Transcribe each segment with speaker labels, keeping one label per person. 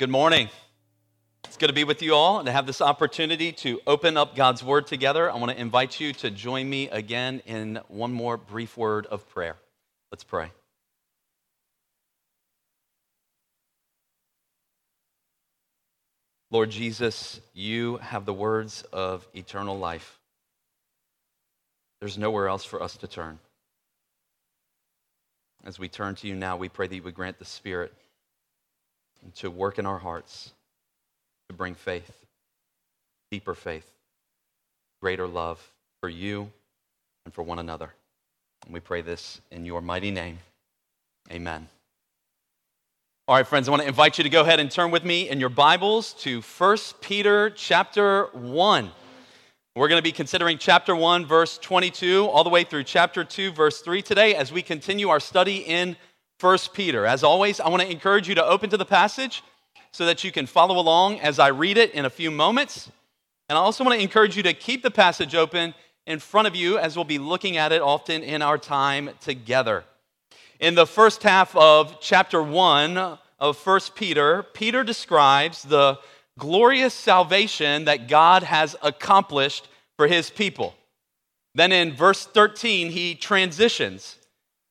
Speaker 1: Good morning. It's good to be with you all and to have this opportunity to open up God's Word together. I want to invite you to join me again in one more brief word of prayer. Let's pray. Lord Jesus, you have the words of eternal life. There's nowhere else for us to turn. As we turn to you now, we pray that you would grant the Spirit to work in our hearts, to bring faith, deeper faith, greater love for you and for one another. And we pray this in your mighty name. Amen. All right, friends, I want to invite you to go ahead and turn with me in your Bibles to 1 Peter chapter 1. We're going to be considering chapter 1, verse 22, all the way through chapter 2, verse 3 today as we continue our study in 1 Peter. As always, I want to encourage you to open to the passage so that you can follow along as I read it in a few moments. And I also want to encourage you to keep the passage open in front of you as we'll be looking at it often in our time together. In the first half of chapter 1 of 1 Peter, Peter describes the glorious salvation that God has accomplished for his people. Then in verse 13, he transitions,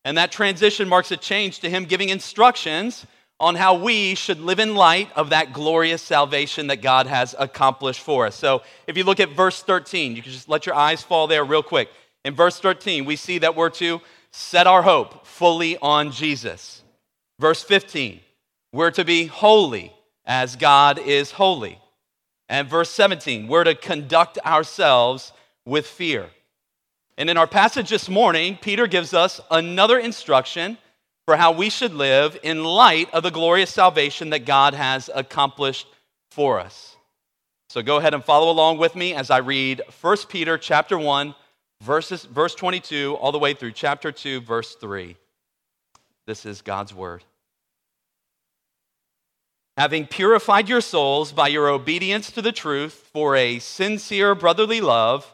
Speaker 1: and that transition marks a change to him giving instructions on how we should live in light of that glorious salvation that God has accomplished for us. So if you look at verse 13, you can just let your eyes fall there real quick. In verse 13, we see that we're to set our hope fully on Jesus. Verse 15, we're to be holy as God is holy. And verse 17, we're to conduct ourselves with fear. And in our passage this morning, Peter gives us another instruction for how we should live in light of the glorious salvation that God has accomplished for us. So go ahead and follow along with me as I read 1 Peter chapter 1 verses verse 22 all the way through chapter 2 verse 3. This is God's word having purified your souls by your obedience to the truth for a sincere brotherly love,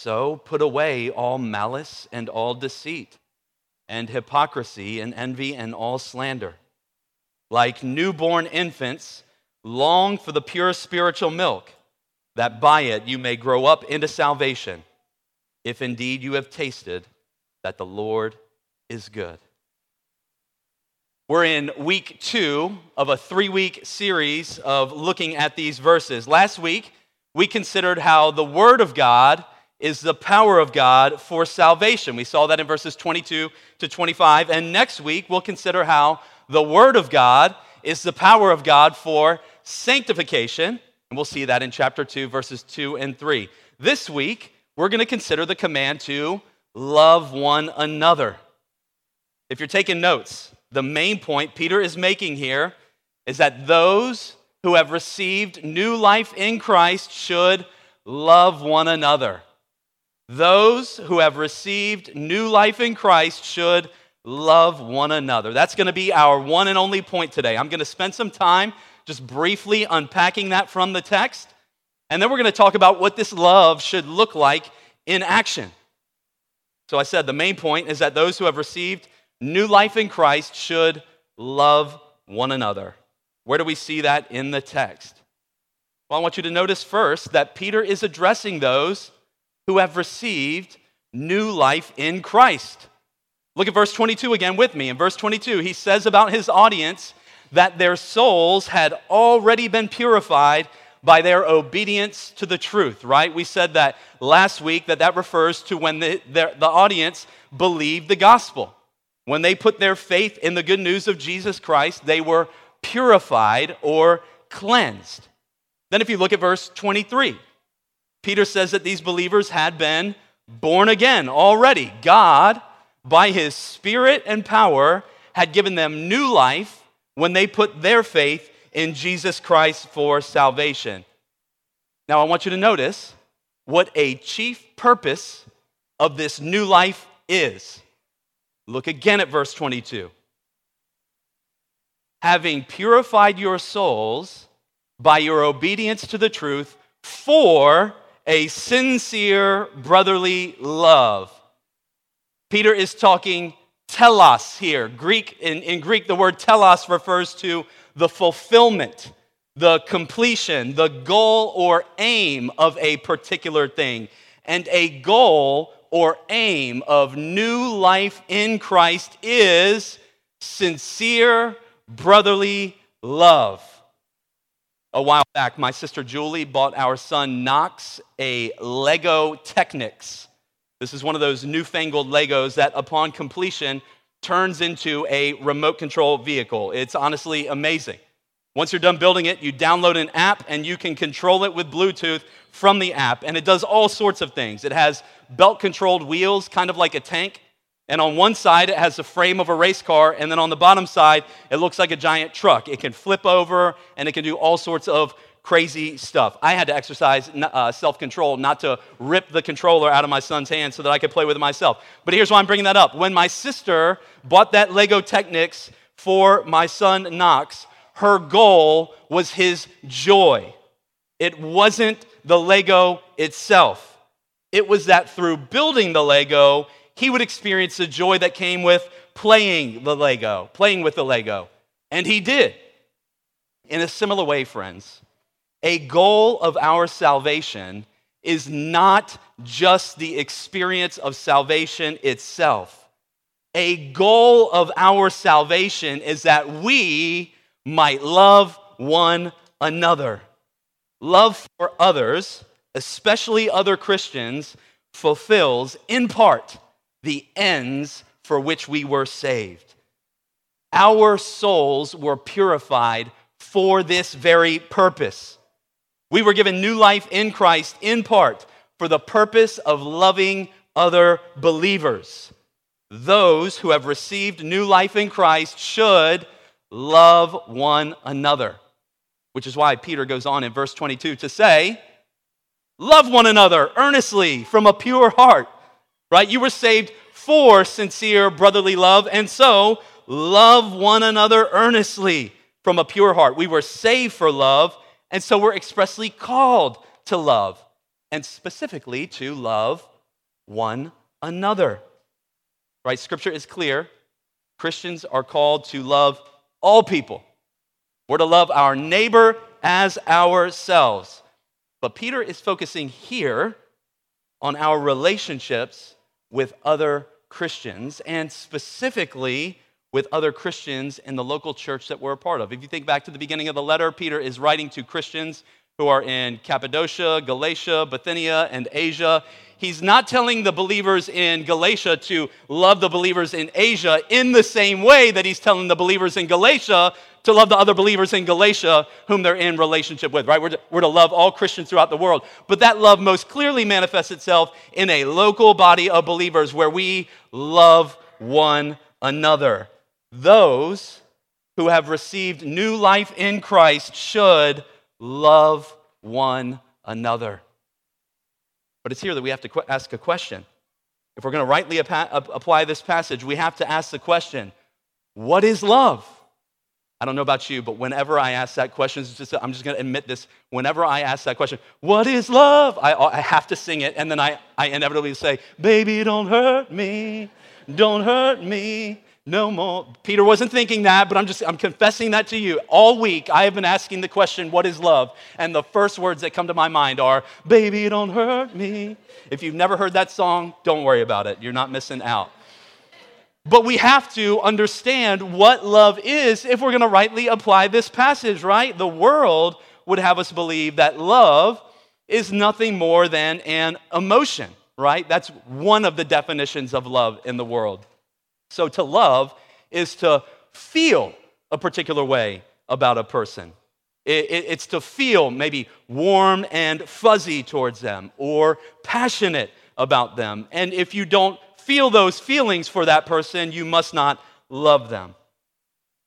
Speaker 1: So put away all malice and all deceit, and hypocrisy and envy and all slander. Like newborn infants, long for the pure spiritual milk, that by it you may grow up into salvation, if indeed you have tasted that the Lord is good. We're in week two of a three week series of looking at these verses. Last week, we considered how the Word of God is the power of God for salvation. We saw that in verses 22 to 25. And next week, we'll consider how the Word of God is the power of God for sanctification. And we'll see that in chapter 2, verses 2 and 3. This week, we're going to consider the command to love one another. If you're taking notes, the main point Peter is making here is that those who have received new life in Christ should love one another. Those who have received new life in Christ should love one another. That's going to be our one and only point today. I'm going to spend some time just briefly unpacking that from the text, and then we're going to talk about what this love should look like in action. So I said the main point is that those who have received new life in Christ should love one another. Where do we see that in the text? Well, I want you to notice first that Peter is addressing those who have received new life in Christ. Look at verse 22 again with me. In verse 22, he says about his audience that their souls had already been purified by their obedience to the truth, right? We said that last week that that refers to when the, the, the audience believed the gospel. When they put their faith in the good news of Jesus Christ, they were purified or cleansed. Then, if you look at verse 23, Peter says that these believers had been born again already. God, by his spirit and power, had given them new life when they put their faith in Jesus Christ for salvation. Now, I want you to notice what a chief purpose of this new life is. Look again at verse 22. Having purified your souls by your obedience to the truth for a sincere brotherly love. Peter is talking telos here. Greek in, in Greek, the word telos refers to the fulfillment, the completion, the goal or aim of a particular thing. And a goal or aim of new life in Christ is sincere brotherly love. A while back, my sister Julie bought our son Knox a Lego Technics. This is one of those newfangled Legos that, upon completion, turns into a remote control vehicle. It's honestly amazing. Once you're done building it, you download an app and you can control it with Bluetooth from the app. And it does all sorts of things. It has belt controlled wheels, kind of like a tank. And on one side, it has the frame of a race car. And then on the bottom side, it looks like a giant truck. It can flip over and it can do all sorts of crazy stuff. I had to exercise uh, self control not to rip the controller out of my son's hand so that I could play with it myself. But here's why I'm bringing that up. When my sister bought that Lego Technics for my son Knox, her goal was his joy. It wasn't the Lego itself. It was that through building the Lego, he would experience the joy that came with playing the Lego, playing with the Lego. And he did. In a similar way, friends, a goal of our salvation is not just the experience of salvation itself. A goal of our salvation is that we might love one another. Love for others, especially other Christians, fulfills in part the ends for which we were saved. Our souls were purified for this very purpose. We were given new life in Christ in part for the purpose of loving other believers. Those who have received new life in Christ should love one another, which is why Peter goes on in verse 22 to say, Love one another earnestly from a pure heart, right? You were saved for sincere brotherly love, and so love one another earnestly from a pure heart. We were saved for love and so we're expressly called to love, and specifically to love one another. Right? Scripture is clear. Christians are called to love all people. We're to love our neighbor as ourselves. But Peter is focusing here on our relationships with other Christians, and specifically with other Christians in the local church that we're a part of. If you think back to the beginning of the letter, Peter is writing to Christians who are in Cappadocia, Galatia, Bithynia, and Asia. He's not telling the believers in Galatia to love the believers in Asia in the same way that he's telling the believers in Galatia to love the other believers in Galatia whom they're in relationship with, right? We're to, we're to love all Christians throughout the world. But that love most clearly manifests itself in a local body of believers where we love one another. Those who have received new life in Christ should love one another. But it's here that we have to ask a question. If we're going to rightly apply this passage, we have to ask the question what is love? I don't know about you, but whenever I ask that question, just, I'm just going to admit this. Whenever I ask that question, what is love? I, I have to sing it, and then I, I inevitably say, Baby, don't hurt me, don't hurt me no more. Peter wasn't thinking that, but I'm just I'm confessing that to you. All week I have been asking the question, what is love? And the first words that come to my mind are, baby, don't hurt me. If you've never heard that song, don't worry about it. You're not missing out. But we have to understand what love is if we're going to rightly apply this passage, right? The world would have us believe that love is nothing more than an emotion, right? That's one of the definitions of love in the world. So to love is to feel a particular way about a person. It's to feel maybe warm and fuzzy towards them or passionate about them. And if you don't feel those feelings for that person, you must not love them.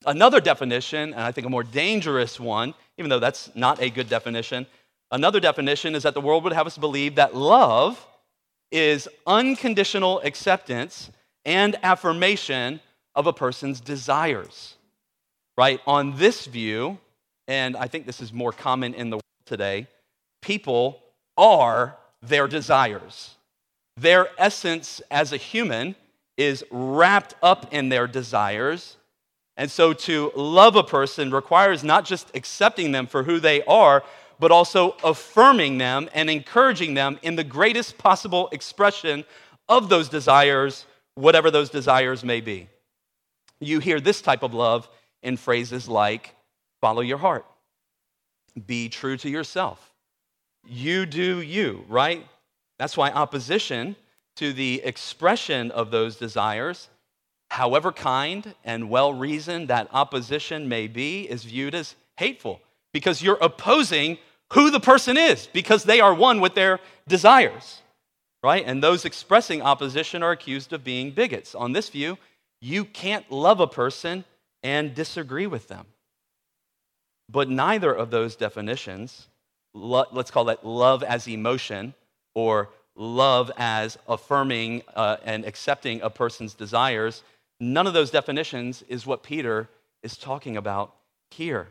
Speaker 1: Another definition, and I think a more dangerous one, even though that's not a good definition, another definition is that the world would have us believe that love is unconditional acceptance and affirmation of a person's desires. Right? On this view, and I think this is more common in the world today, people are their desires. Their essence as a human is wrapped up in their desires. And so to love a person requires not just accepting them for who they are, but also affirming them and encouraging them in the greatest possible expression of those desires, whatever those desires may be. You hear this type of love in phrases like follow your heart, be true to yourself, you do you, right? That's why opposition to the expression of those desires, however kind and well reasoned that opposition may be, is viewed as hateful because you're opposing who the person is because they are one with their desires, right? And those expressing opposition are accused of being bigots. On this view, you can't love a person and disagree with them. But neither of those definitions, let's call it love as emotion or love as affirming uh, and accepting a person's desires, none of those definitions is what Peter is talking about here.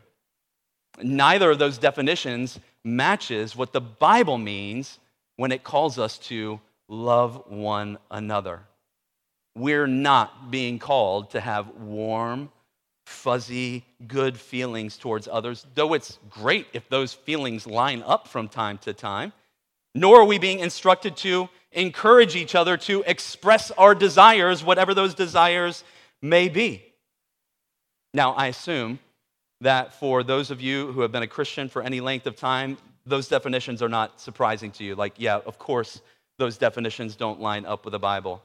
Speaker 1: Neither of those definitions matches what the Bible means when it calls us to love one another. We're not being called to have warm, fuzzy, good feelings towards others, though it's great if those feelings line up from time to time nor are we being instructed to encourage each other to express our desires, whatever those desires may be. Now, I assume that for those of you who have been a Christian for any length of time, those definitions are not surprising to you. Like, yeah, of course, those definitions don't line up with the Bible.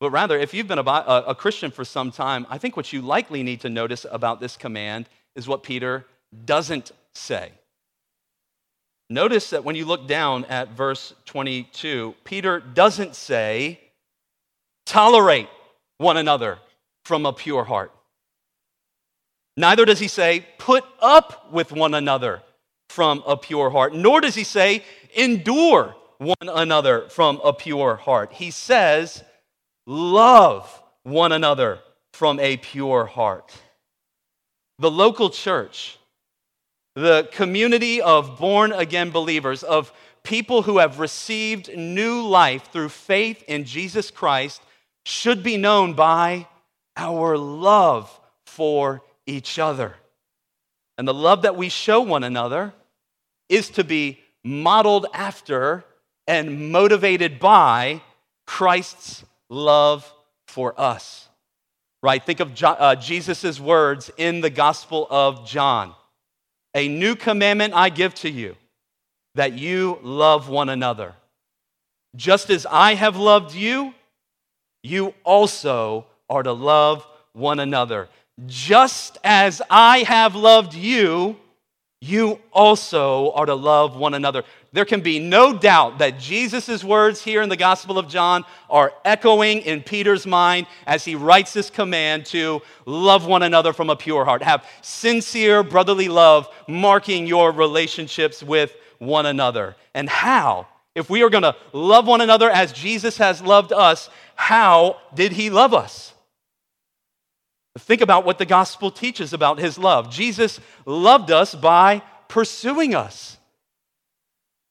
Speaker 1: But rather, if you've been a, a, Christian for some time, I think what you likely need to notice about this command is what Peter doesn't say. Notice that when you look down at verse 22, Peter doesn't say, tolerate one another from a pure heart. Neither does he say, put up with one another from a pure heart, nor does he say, endure one another from a pure heart. He says, love one another from a pure heart. The local church the community of born again believers, of people who have received new life through faith in Jesus Christ, should be known by our love for each other. And the love that we show one another is to be modeled after and motivated by Christ's love for us. Right? Think of uh, Jesus' words in the Gospel of John. A new commandment I give to you that you love one another. Just as I have loved you, you also are to love one another. Just as I have loved you, you also are to love one another. There can be no doubt that Jesus' words here in the Gospel of John are echoing in Peter's mind as he writes this command to love one another from a pure heart. Have sincere brotherly love marking your relationships with one another. And how? If we are going to love one another as Jesus has loved us, how did he love us? Think about what the gospel teaches about his love. Jesus loved us by pursuing us.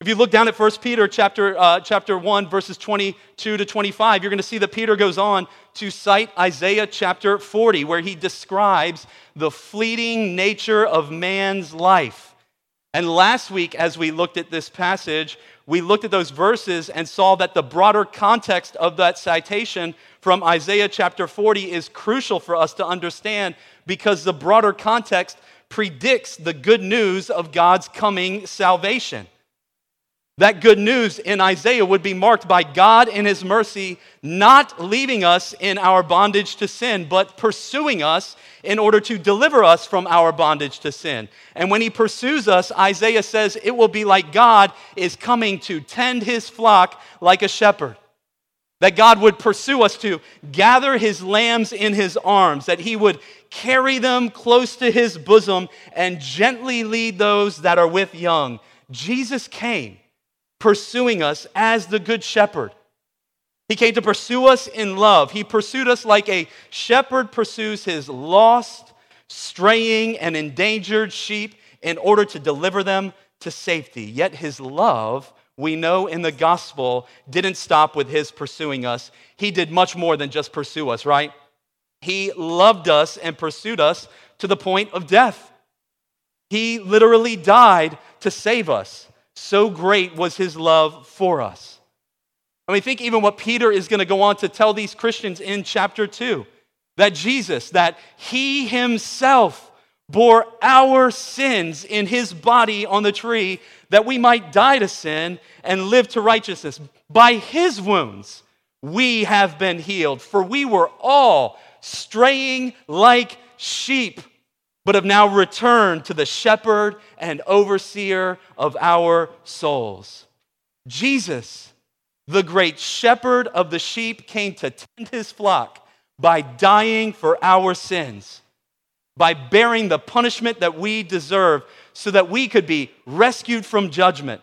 Speaker 1: If you look down at 1 Peter chapter, uh, chapter 1, verses 22 to 25, you're going to see that Peter goes on to cite Isaiah chapter 40, where he describes the fleeting nature of man's life. And last week, as we looked at this passage, we looked at those verses and saw that the broader context of that citation from Isaiah chapter 40 is crucial for us to understand because the broader context predicts the good news of God's coming salvation. That good news in Isaiah would be marked by God in His mercy not leaving us in our bondage to sin, but pursuing us in order to deliver us from our bondage to sin. And when He pursues us, Isaiah says it will be like God is coming to tend His flock like a shepherd. that God would pursue us to gather his lambs in his arms, that he would carry them close to his bosom and gently lead those that are with young. Jesus came pursuing us as the good shepherd. He came to pursue us in love. He pursued us like a shepherd pursues his lost, straying, and endangered sheep in order to deliver them to safety. Yet his love we know in the gospel didn't stop with his pursuing us. He did much more than just pursue us, right? He loved us and pursued us to the point of death. He literally died to save us. So great was his love for us. I mean, think even what Peter is going to go on to tell these Christians in chapter 2 that Jesus, that he himself bore our sins in his body on the tree that we might die to sin and live to righteousness. By his wounds, we have been healed, for we were all straying like sheep, but have now returned to the shepherd and overseer of our souls. Jesus, the great shepherd of the sheep, came to tend his flock by dying for our sins by bearing the punishment that we deserve so that we could be rescued from judgment,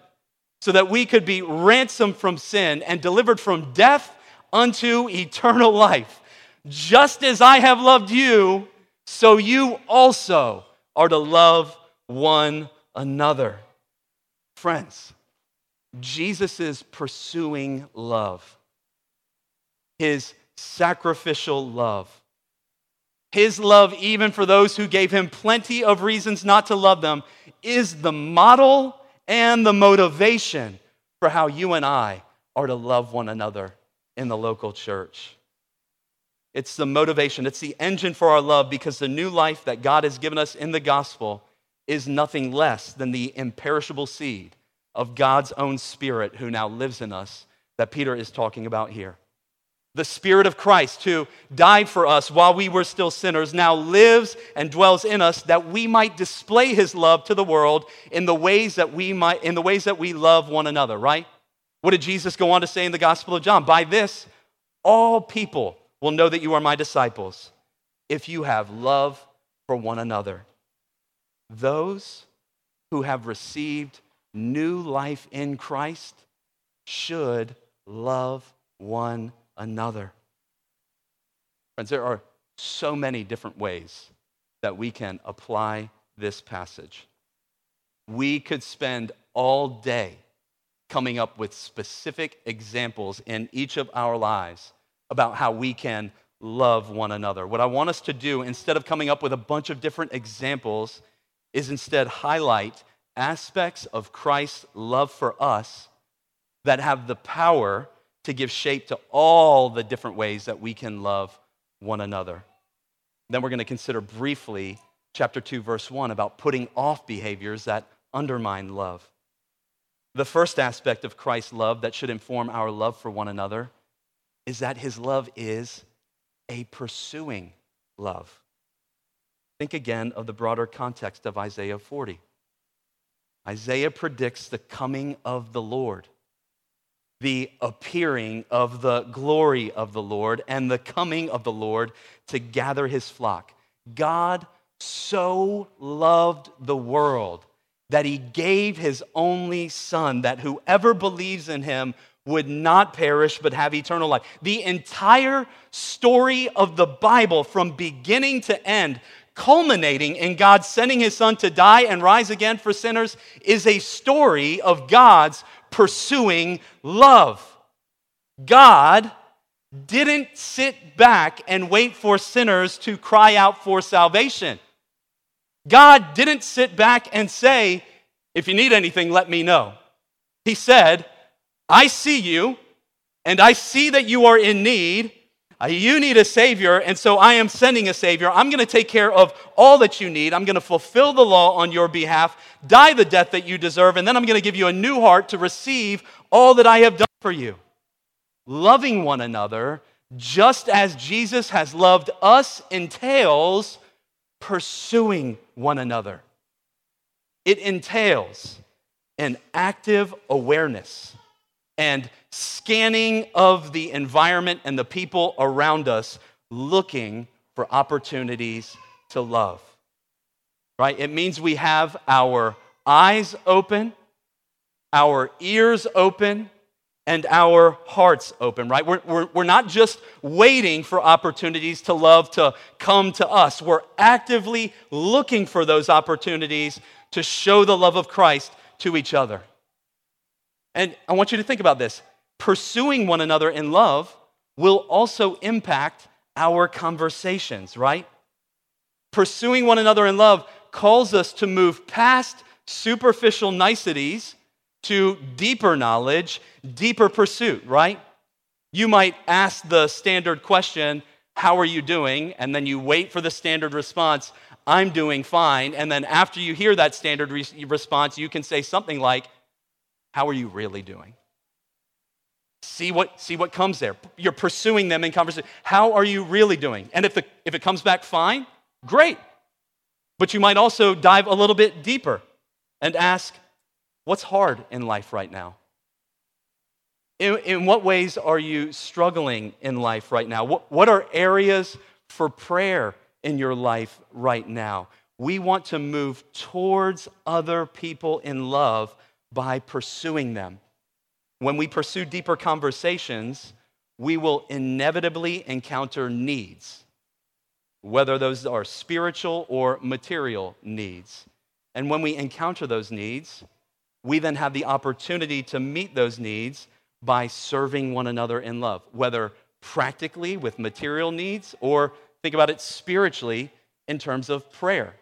Speaker 1: so that we could be ransomed from sin and delivered from death unto eternal life. Just as I have loved you, so you also are to love one another. Friends, Jesus is pursuing love, his sacrificial love his love, even for those who gave him plenty of reasons not to love them, is the model and the motivation for how you and I are to love one another in the local church. It's the motivation, it's the engine for our love because the new life that God has given us in the gospel is nothing less than the imperishable seed of God's own spirit who now lives in us that Peter is talking about here. The Spirit of Christ, who died for us while we were still sinners, now lives and dwells in us that we might display his love to the world in the ways that we might in the ways that we love one another, right? What did Jesus go on to say in the Gospel of John? By this, all people will know that you are my disciples if you have love for one another. Those who have received new life in Christ should love one another. Friends, there are so many different ways that we can apply this passage. We could spend all day coming up with specific examples in each of our lives about how we can love one another. What I want us to do, instead of coming up with a bunch of different examples, is instead highlight aspects of Christ's love for us that have the power to give shape to all the different ways that we can love one another. Then we're going to consider briefly chapter 2, verse 1 about putting off behaviors that undermine love. The first aspect of Christ's love that should inform our love for one another is that his love is a pursuing love. Think again of the broader context of Isaiah 40. Isaiah predicts the coming of the Lord the appearing of the glory of the Lord and the coming of the Lord to gather his flock. God so loved the world that he gave his only son, that whoever believes in him would not perish but have eternal life. The entire story of the Bible, from beginning to end, culminating in God sending his son to die and rise again for sinners, is a story of God's pursuing love. God didn't sit back and wait for sinners to cry out for salvation. God didn't sit back and say, If you need anything, let me know. He said, I see you, and I see that you are in need, you need a Savior, and so I am sending a Savior. I'm going to take care of all that you need. I'm going to fulfill the law on your behalf, die the death that you deserve, and then I'm going to give you a new heart to receive all that I have done for you. Loving one another, just as Jesus has loved us, entails pursuing one another. It entails an active awareness and scanning of the environment and the people around us, looking for opportunities to love. Right? It means we have our eyes open, our ears open, and our hearts open, right? We're, we're, we're not just waiting for opportunities to love to come to us. We're actively looking for those opportunities to show the love of Christ to each other. And I want you to think about this pursuing one another in love will also impact our conversations, right? Pursuing one another in love calls us to move past superficial niceties to deeper knowledge, deeper pursuit, right? You might ask the standard question, How are you doing? And then you wait for the standard response, I'm doing fine. And then after you hear that standard re- response, you can say something like, How are you really doing? See what, see what comes there. You're pursuing them in conversation. How are you really doing? And if, the, if it comes back fine, great. But you might also dive a little bit deeper and ask, What's hard in life right now? In, in what ways are you struggling in life right now? What, what are areas for prayer in your life right now? We want to move towards other people in love by pursuing them. When we pursue deeper conversations, we will inevitably encounter needs, whether those are spiritual or material needs. And when we encounter those needs, we then have the opportunity to meet those needs by serving one another in love, whether practically with material needs or think about it spiritually in terms of prayer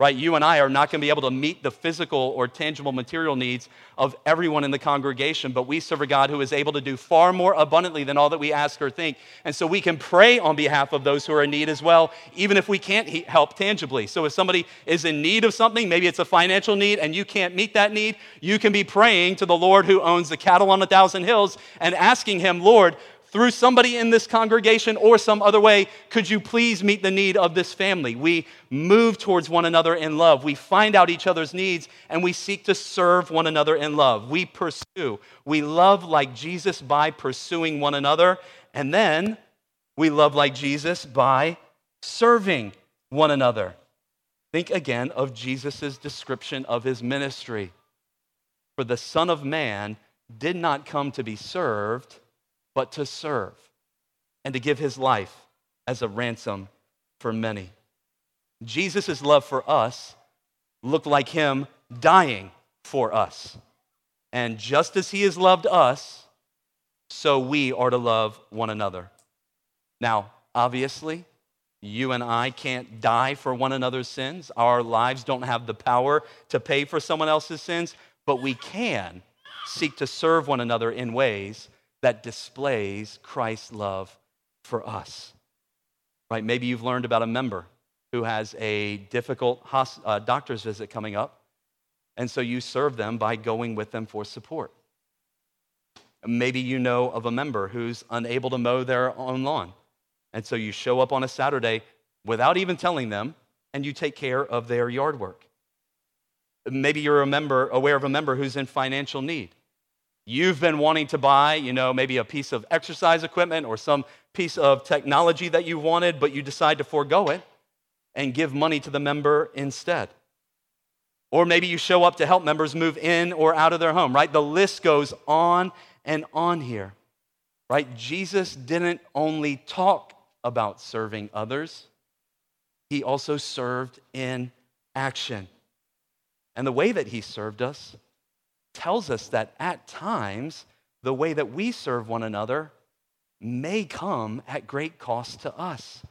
Speaker 1: right? You and I are not going to be able to meet the physical or tangible material needs of everyone in the congregation, but we serve a God who is able to do far more abundantly than all that we ask or think. And so we can pray on behalf of those who are in need as well, even if we can't help tangibly. So if somebody is in need of something, maybe it's a financial need, and you can't meet that need, you can be praying to the Lord who owns the cattle on a thousand hills and asking Him, Lord, through somebody in this congregation or some other way, could you please meet the need of this family? We move towards one another in love. We find out each other's needs and we seek to serve one another in love. We pursue. We love like Jesus by pursuing one another. And then we love like Jesus by serving one another. Think again of Jesus' description of his ministry. For the Son of Man did not come to be served but to serve and to give his life as a ransom for many. Jesus' love for us looked like him dying for us. And just as he has loved us, so we are to love one another. Now, obviously, you and I can't die for one another's sins. Our lives don't have the power to pay for someone else's sins, but we can seek to serve one another in ways that displays Christ's love for us. Right? Maybe you've learned about a member who has a difficult uh, doctor's visit coming up, and so you serve them by going with them for support. Maybe you know of a member who's unable to mow their own lawn, and so you show up on a Saturday without even telling them, and you take care of their yard work. Maybe you're a member, aware of a member who's in financial need You've been wanting to buy, you know, maybe a piece of exercise equipment or some piece of technology that you wanted, but you decide to forego it and give money to the member instead. Or maybe you show up to help members move in or out of their home, right? The list goes on and on here, right? Jesus didn't only talk about serving others, he also served in action. And the way that he served us tells us that at times, the way that we serve one another may come at great cost to us.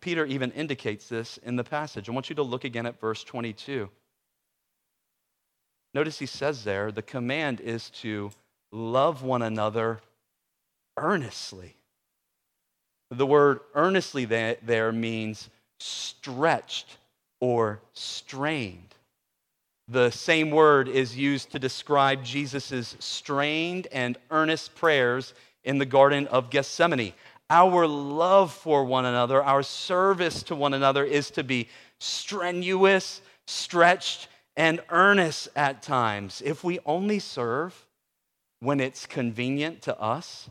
Speaker 1: Peter even indicates this in the passage. I want you to look again at verse 22. Notice he says there the command is to love one another earnestly. The word earnestly there means stretched or strained. The same word is used to describe Jesus' strained and earnest prayers in the Garden of Gethsemane. Our love for one another, our service to one another is to be strenuous, stretched, and earnest at times. If we only serve when it's convenient to us,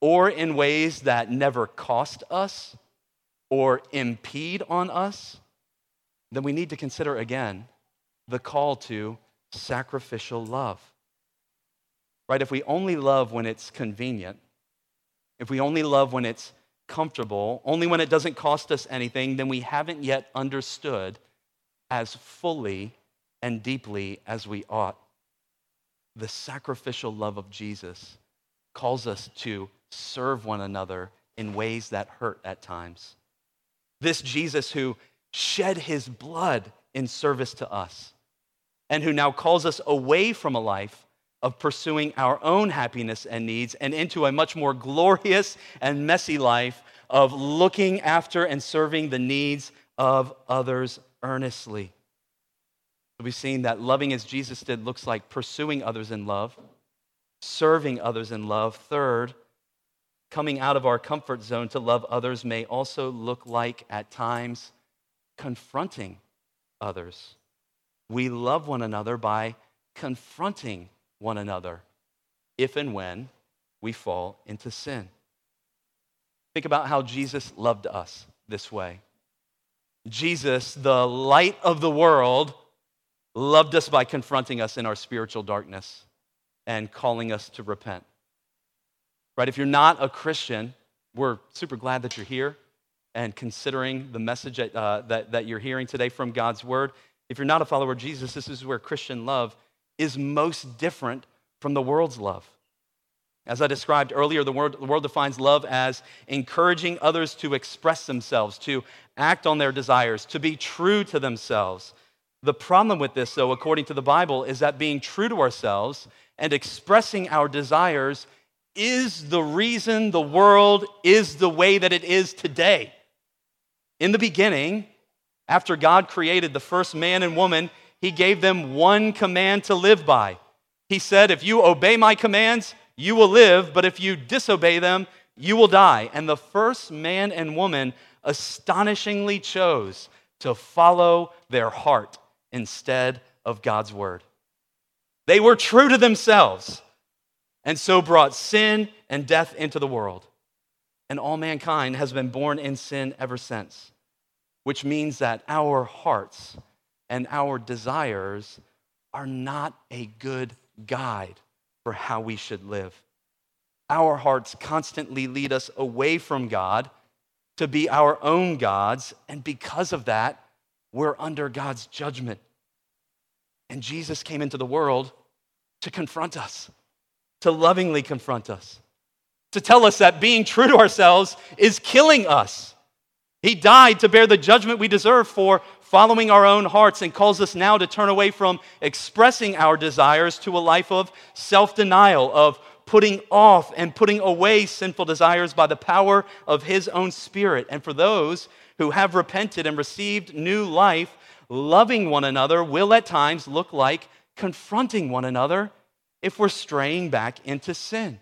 Speaker 1: or in ways that never cost us or impede on us, then we need to consider again the call to sacrificial love. Right? If we only love when it's convenient, if we only love when it's comfortable, only when it doesn't cost us anything, then we haven't yet understood as fully and deeply as we ought. The sacrificial love of Jesus calls us to serve one another in ways that hurt at times. This Jesus who shed his blood in service to us and who now calls us away from a life of pursuing our own happiness and needs and into a much more glorious and messy life of looking after and serving the needs of others earnestly. We've seen that loving as Jesus did looks like pursuing others in love, serving others in love. Third, coming out of our comfort zone to love others may also look like, at times, confronting others. We love one another by confronting one another if and when we fall into sin. Think about how Jesus loved us this way. Jesus, the light of the world, loved us by confronting us in our spiritual darkness and calling us to repent. Right? If you're not a Christian, we're super glad that you're here and considering the message that, uh, that, that you're hearing today from God's word. If you're not a follower of Jesus, this is where Christian love is most different from the world's love. As I described earlier, the world, the world, defines love as encouraging others to express themselves, to act on their desires, to be true to themselves. The problem with this, though, according to the Bible, is that being true to ourselves and expressing our desires is the reason the world is the way that it is today. In the beginning, after God created the first man and woman, he gave them one command to live by. He said, If you obey my commands, you will live, but if you disobey them, you will die. And the first man and woman astonishingly chose to follow their heart instead of God's word. They were true to themselves and so brought sin and death into the world. And all mankind has been born in sin ever since, which means that our hearts and our desires are not a good guide for how we should live. Our hearts constantly lead us away from God to be our own gods, and because of that, we're under God's judgment. And Jesus came into the world to confront us to lovingly confront us, to tell us that being true to ourselves is killing us. He died to bear the judgment we deserve for following our own hearts and calls us now to turn away from expressing our desires to a life of self denial, of putting off and putting away sinful desires by the power of His own Spirit. And for those who have repented and received new life, loving one another will at times look like confronting one another if we're straying back into sin.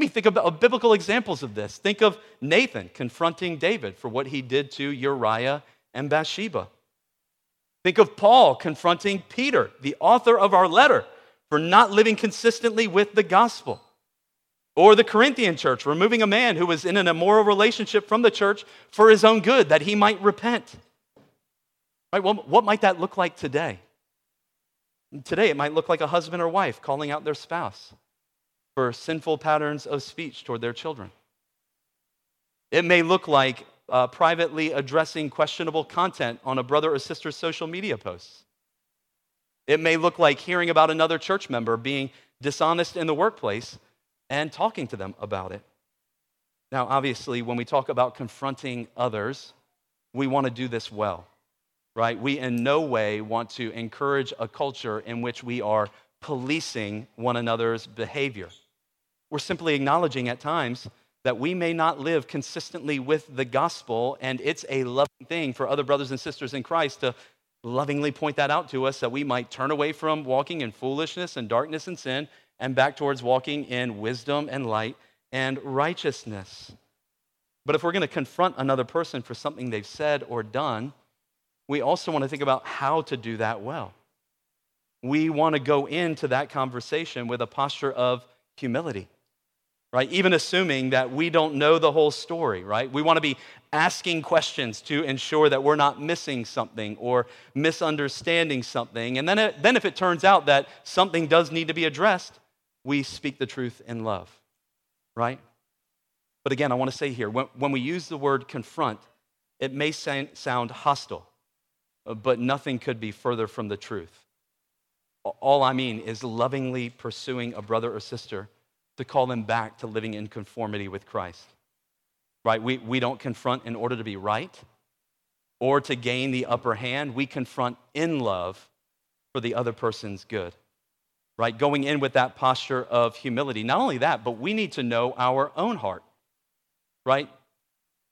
Speaker 1: I mean, think about biblical examples of this. Think of Nathan confronting David for what he did to Uriah and Bathsheba. Think of Paul confronting Peter, the author of our letter, for not living consistently with the gospel. Or the Corinthian church removing a man who was in an immoral relationship from the church for his own good, that he might repent. Right? Well, what might that look like today? Today, it might look like a husband or wife calling out their spouse for sinful patterns of speech toward their children. It may look like uh, privately addressing questionable content on a brother or sister's social media posts. It may look like hearing about another church member being dishonest in the workplace and talking to them about it. Now, obviously, when we talk about confronting others, we want to do this well right? We in no way want to encourage a culture in which we are policing one another's behavior. We're simply acknowledging at times that we may not live consistently with the gospel, and it's a loving thing for other brothers and sisters in Christ to lovingly point that out to us that we might turn away from walking in foolishness and darkness and sin and back towards walking in wisdom and light and righteousness. But if we're going to confront another person for something they've said or done, we also want to think about how to do that well. we want to go into that conversation with a posture of humility, right? Even assuming that we don't know the whole story, right? We want to be asking questions to ensure that we're not missing something or misunderstanding something. And then, it, then if it turns out that something does need to be addressed, we speak the truth in love, right? But again, I want to say here when, when we use the word confront, it may sound hostile, uh, but nothing could be further from the truth. All I mean is lovingly pursuing a brother or sister to call them back to living in conformity with Christ. Right? We, we don't confront in order to be right or to gain the upper hand. We confront in love for the other person's good. Right? Going in with that posture of humility. Not only that, but we need to know our own heart. Right?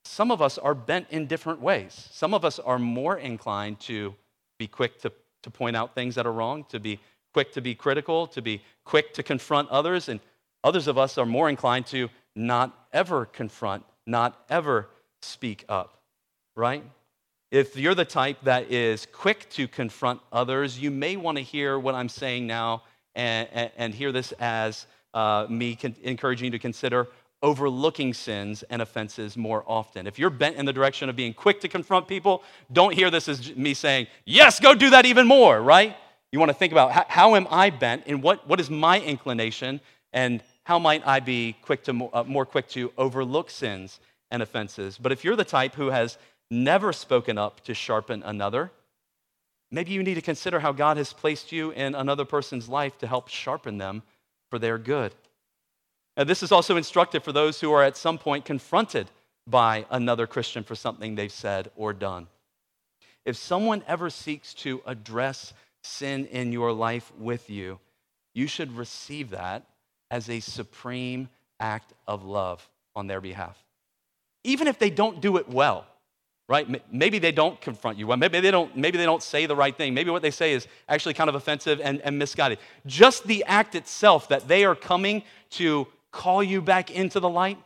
Speaker 1: Some of us are bent in different ways. Some of us are more inclined to be quick to to point out things that are wrong, to be quick to be critical, to be quick to confront others. And others of us are more inclined to not ever confront, not ever speak up, right? If you're the type that is quick to confront others, you may want to hear what I'm saying now and, and, and hear this as uh, me con- encouraging you to consider overlooking sins and offenses more often. If you're bent in the direction of being quick to confront people, don't hear this as me saying, yes, go do that even more, right? You want to think about how, how am I bent and what, what is my inclination and how might I be quick to, uh, more quick to overlook sins and offenses. But if you're the type who has never spoken up to sharpen another, maybe you need to consider how God has placed you in another person's life to help sharpen them for their good. Now, this is also instructive for those who are at some point confronted by another Christian for something they've said or done. If someone ever seeks to address sin in your life with you, you should receive that as a supreme act of love on their behalf. Even if they don't do it well, right? Maybe they don't confront you well. Maybe they don't, maybe they don't say the right thing. Maybe what they say is actually kind of offensive and, and misguided. Just the act itself that they are coming to call you back into the light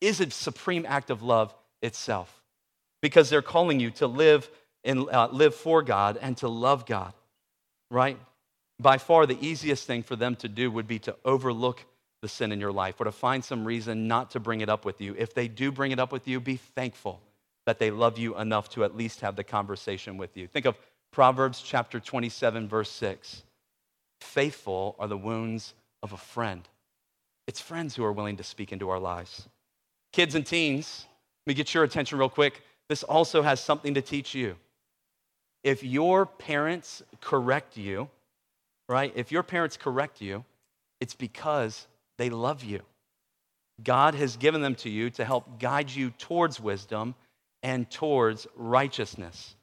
Speaker 1: is a supreme act of love itself because they're calling you to live and uh, live for God and to love God, right? By far, the easiest thing for them to do would be to overlook the sin in your life or to find some reason not to bring it up with you. If they do bring it up with you, be thankful that they love you enough to at least have the conversation with you. Think of Proverbs chapter 27, verse 6. Faithful are the wounds of a friend, it's friends who are willing to speak into our lives. Kids and teens, let me get your attention real quick. This also has something to teach you. If your parents correct you, right? If your parents correct you, it's because they love you. God has given them to you to help guide you towards wisdom and towards righteousness.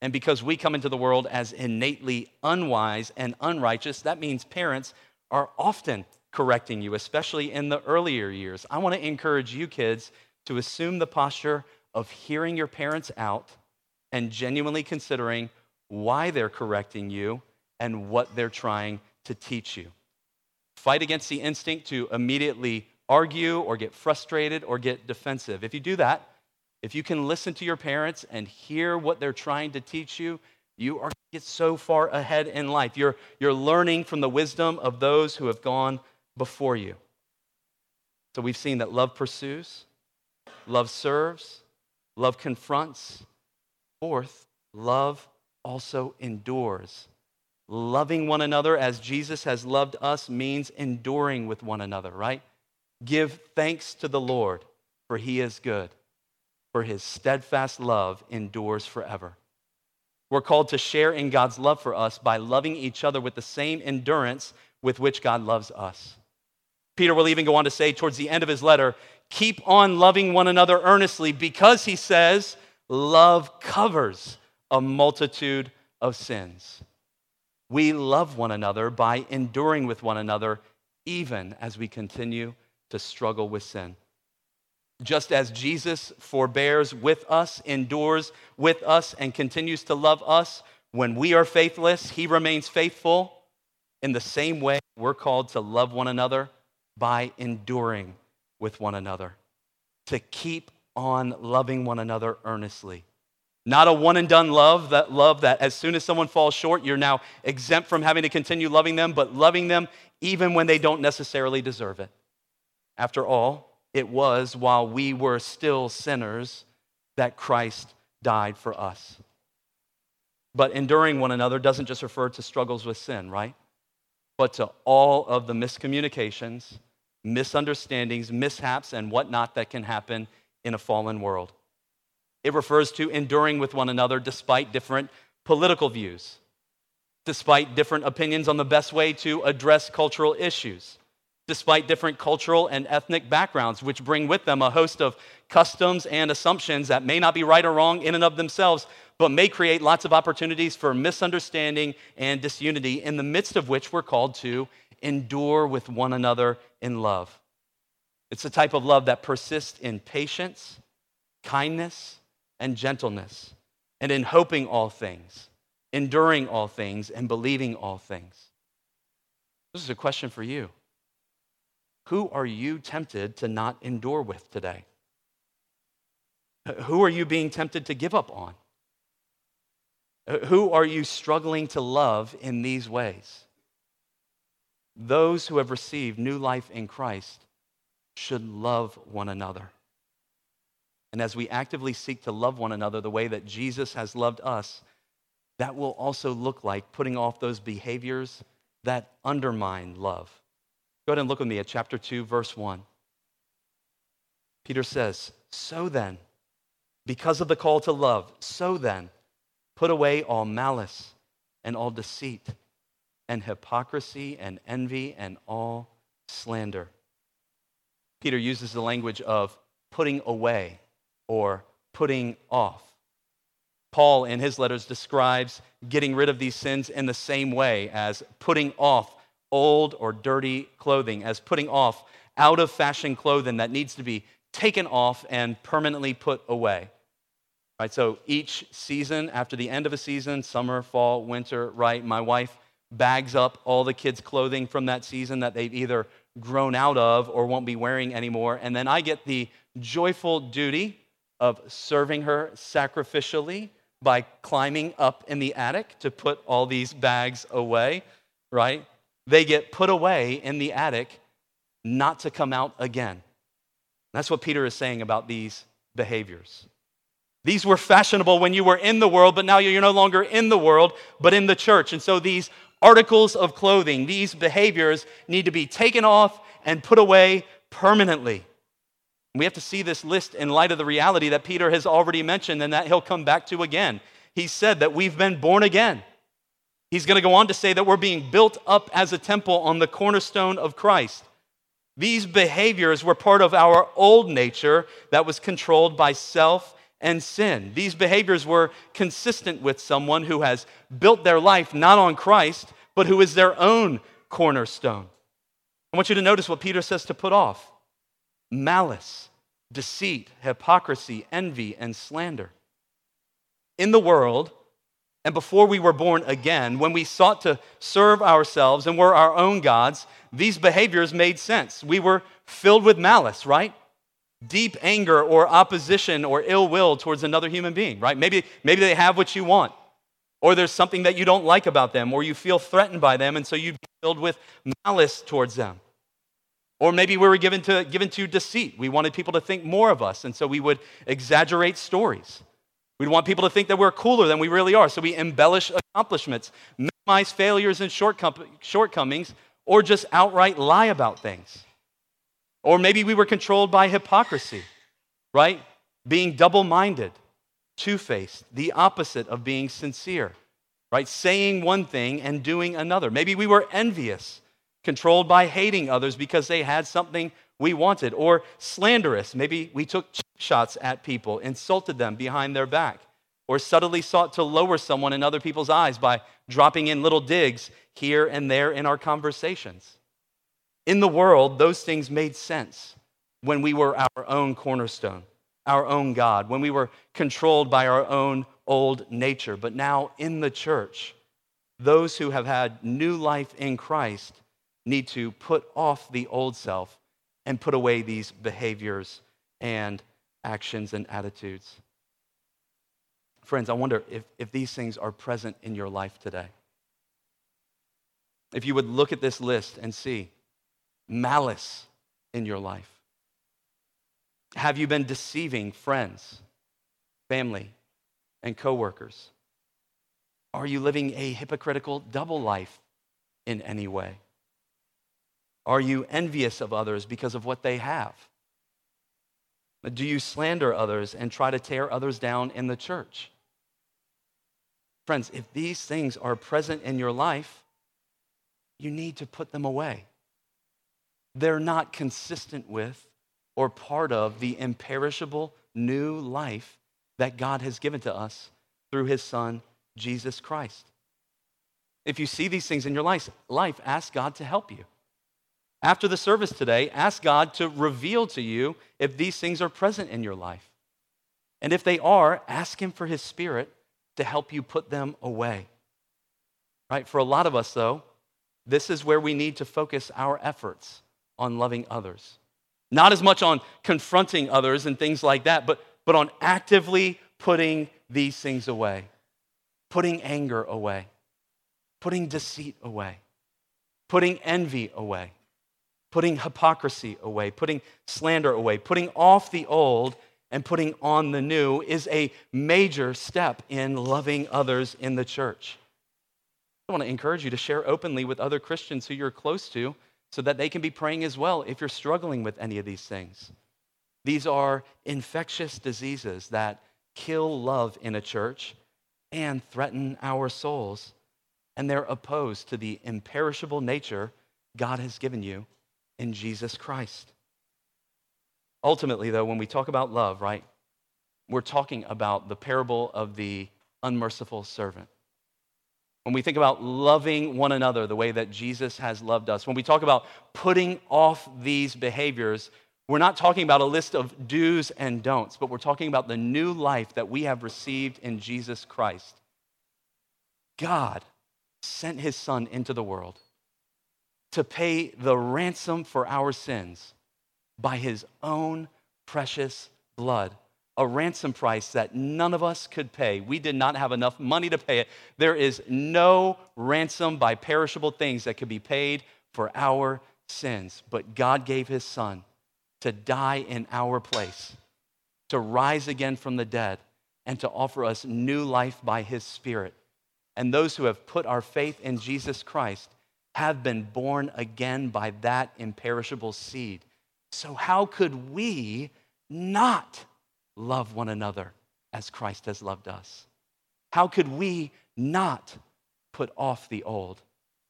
Speaker 1: And because we come into the world as innately unwise and unrighteous, that means parents are often correcting you, especially in the earlier years. I want to encourage you kids to assume the posture of hearing your parents out and genuinely considering why they're correcting you and what they're trying to teach you. Fight against the instinct to immediately argue or get frustrated or get defensive. If you do that, if you can listen to your parents and hear what they're trying to teach you, you are get so far ahead in life. You're, you're learning from the wisdom of those who have gone before you. So we've seen that love pursues, love serves, love confronts. Fourth, love also endures. Loving one another as Jesus has loved us means enduring with one another, right? Give thanks to the Lord, for he is good, for his steadfast love endures forever. We're called to share in God's love for us by loving each other with the same endurance with which God loves us. Peter will even go on to say towards the end of his letter, keep on loving one another earnestly because he says, love covers a multitude of sins. We love one another by enduring with one another, even as we continue to struggle with sin. Just as Jesus forbears with us, endures with us, and continues to love us, when we are faithless, he remains faithful. In the same way, we're called to love one another by enduring with one another, to keep on loving one another earnestly, Not a one and done love, that love that as soon as someone falls short, you're now exempt from having to continue loving them, but loving them even when they don't necessarily deserve it. After all, it was while we were still sinners that Christ died for us. But enduring one another doesn't just refer to struggles with sin, right? But to all of the miscommunications, misunderstandings, mishaps, and whatnot that can happen in a fallen world. It refers to enduring with one another despite different political views, despite different opinions on the best way to address cultural issues, despite different cultural and ethnic backgrounds, which bring with them a host of customs and assumptions that may not be right or wrong in and of themselves, but may create lots of opportunities for misunderstanding and disunity, in the midst of which we're called to endure with one another in love. It's a type of love that persists in patience, kindness, and gentleness, and in hoping all things, enduring all things, and believing all things. This is a question for you. Who are you tempted to not endure with today? Who are you being tempted to give up on? Who are you struggling to love in these ways? Those who have received new life in Christ should love one another. And as we actively seek to love one another the way that Jesus has loved us, that will also look like putting off those behaviors that undermine love. Go ahead and look with me at chapter 2, verse 1. Peter says, So then, because of the call to love, so then, put away all malice and all deceit and hypocrisy and envy and all slander. Peter uses the language of putting away or putting off. Paul, in his letters, describes getting rid of these sins in the same way as putting off old or dirty clothing, as putting off out of fashion clothing that needs to be taken off and permanently put away. Right, so each season, after the end of a season, summer, fall, winter, right, my wife bags up all the kids' clothing from that season that they've either grown out of or won't be wearing anymore. And then I get the joyful duty of serving her sacrificially by climbing up in the attic to put all these bags away, right? They get put away in the attic not to come out again. That's what Peter is saying about these behaviors. These were fashionable when you were in the world, but now you're no longer in the world, but in the church. And so these articles of clothing, these behaviors need to be taken off and put away permanently. We have to see this list in light of the reality that Peter has already mentioned and that he'll come back to again. He said that we've been born again. He's going to go on to say that we're being built up as a temple on the cornerstone of Christ. These behaviors were part of our old nature that was controlled by self and sin. These behaviors were consistent with someone who has built their life not on Christ, but who is their own cornerstone. I want you to notice what Peter says to put off malice, deceit, hypocrisy, envy, and slander. In the world, and before we were born again, when we sought to serve ourselves and were our own gods, these behaviors made sense. We were filled with malice, right? Deep anger or opposition or ill will towards another human being, right? Maybe, maybe they have what you want, or there's something that you don't like about them, or you feel threatened by them, and so you're filled with malice towards them. Or maybe we were given to, given to deceit. We wanted people to think more of us, and so we would exaggerate stories. We'd want people to think that we're cooler than we really are, so we embellish accomplishments, minimize failures and shortcomings, or just outright lie about things. Or maybe we were controlled by hypocrisy, right? Being double minded, two faced, the opposite of being sincere, right? Saying one thing and doing another. Maybe we were envious controlled by hating others because they had something we wanted, or slanderous. Maybe we took shots at people, insulted them behind their back, or subtly sought to lower someone in other people's eyes by dropping in little digs here and there in our conversations. In the world, those things made sense when we were our own cornerstone, our own God, when we were controlled by our own old nature. But now in the church, those who have had new life in Christ need to put off the old self and put away these behaviors and actions and attitudes. Friends, I wonder if, if these things are present in your life today. If you would look at this list and see malice in your life. Have you been deceiving friends, family, and coworkers? Are you living a hypocritical double life in any way? Are you envious of others because of what they have? Do you slander others and try to tear others down in the church? Friends, if these things are present in your life, you need to put them away. They're not consistent with or part of the imperishable new life that God has given to us through his Son, Jesus Christ. If you see these things in your life, life ask God to help you. After the service today, ask God to reveal to you if these things are present in your life. And if they are, ask Him for His Spirit to help you put them away. Right? For a lot of us, though, this is where we need to focus our efforts on loving others. Not as much on confronting others and things like that, but, but on actively putting these things away, putting anger away, putting deceit away, putting envy away putting hypocrisy away, putting slander away, putting off the old and putting on the new is a major step in loving others in the church. I want to encourage you to share openly with other Christians who you're close to so that they can be praying as well if you're struggling with any of these things. These are infectious diseases that kill love in a church and threaten our souls, and they're opposed to the imperishable nature God has given you in Jesus Christ. Ultimately, though, when we talk about love, right, we're talking about the parable of the unmerciful servant. When we think about loving one another the way that Jesus has loved us, when we talk about putting off these behaviors, we're not talking about a list of do's and don'ts, but we're talking about the new life that we have received in Jesus Christ. God sent his son into the world to pay the ransom for our sins by his own precious blood. A ransom price that none of us could pay. We did not have enough money to pay it. There is no ransom by perishable things that could be paid for our sins. But God gave his son to die in our place, to rise again from the dead, and to offer us new life by his spirit. And those who have put our faith in Jesus Christ have been born again by that imperishable seed. So, how could we not love one another as Christ has loved us? How could we not put off the old,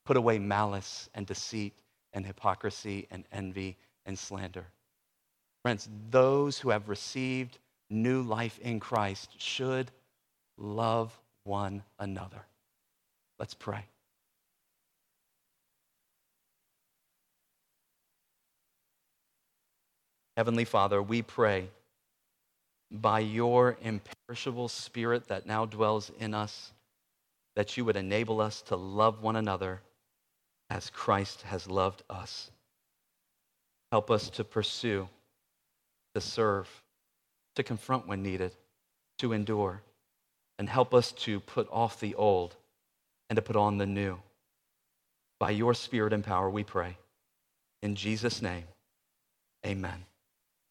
Speaker 1: put away malice and deceit and hypocrisy and envy and slander? Friends, those who have received new life in Christ should love one another. Let's pray. Heavenly Father, we pray by your imperishable spirit that now dwells in us, that you would enable us to love one another as Christ has loved us. Help us to pursue, to serve, to confront when needed, to endure, and help us to put off the old and to put on the new. By your spirit and power, we pray. In Jesus' name, amen.